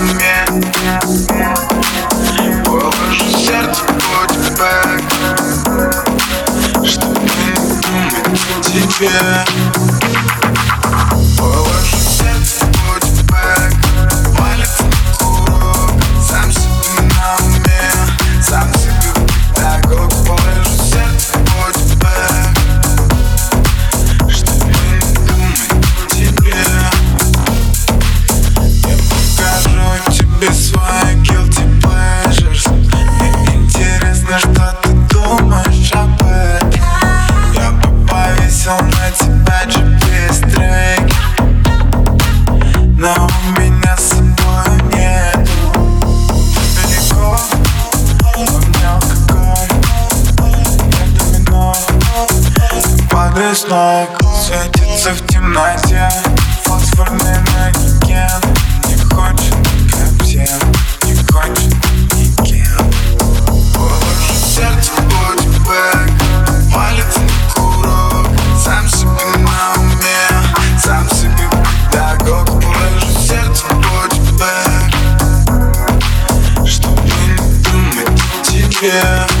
мне. Положу сердце в бэк Чтобы не думать о тебе. Положу сердце Но у меня с собой нет. Далеко, он мелком Я Светится в темноте. Фосфорный манекен yeah